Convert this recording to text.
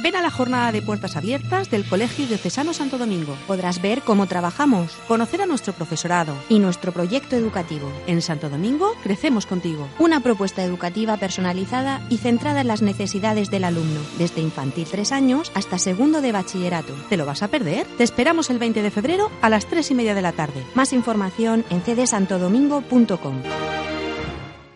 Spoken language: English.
Ven a la jornada de puertas abiertas del Colegio Diocesano Santo Domingo. Podrás ver cómo trabajamos, conocer a nuestro profesorado y nuestro proyecto educativo. En Santo Domingo crecemos contigo. Una propuesta educativa personalizada y centrada en las necesidades del alumno, desde infantil 3 años hasta segundo de bachillerato. ¿Te lo vas a perder? Te esperamos el 20 de febrero a las 3 y media de la tarde. Más información en cdsantodomingo.com.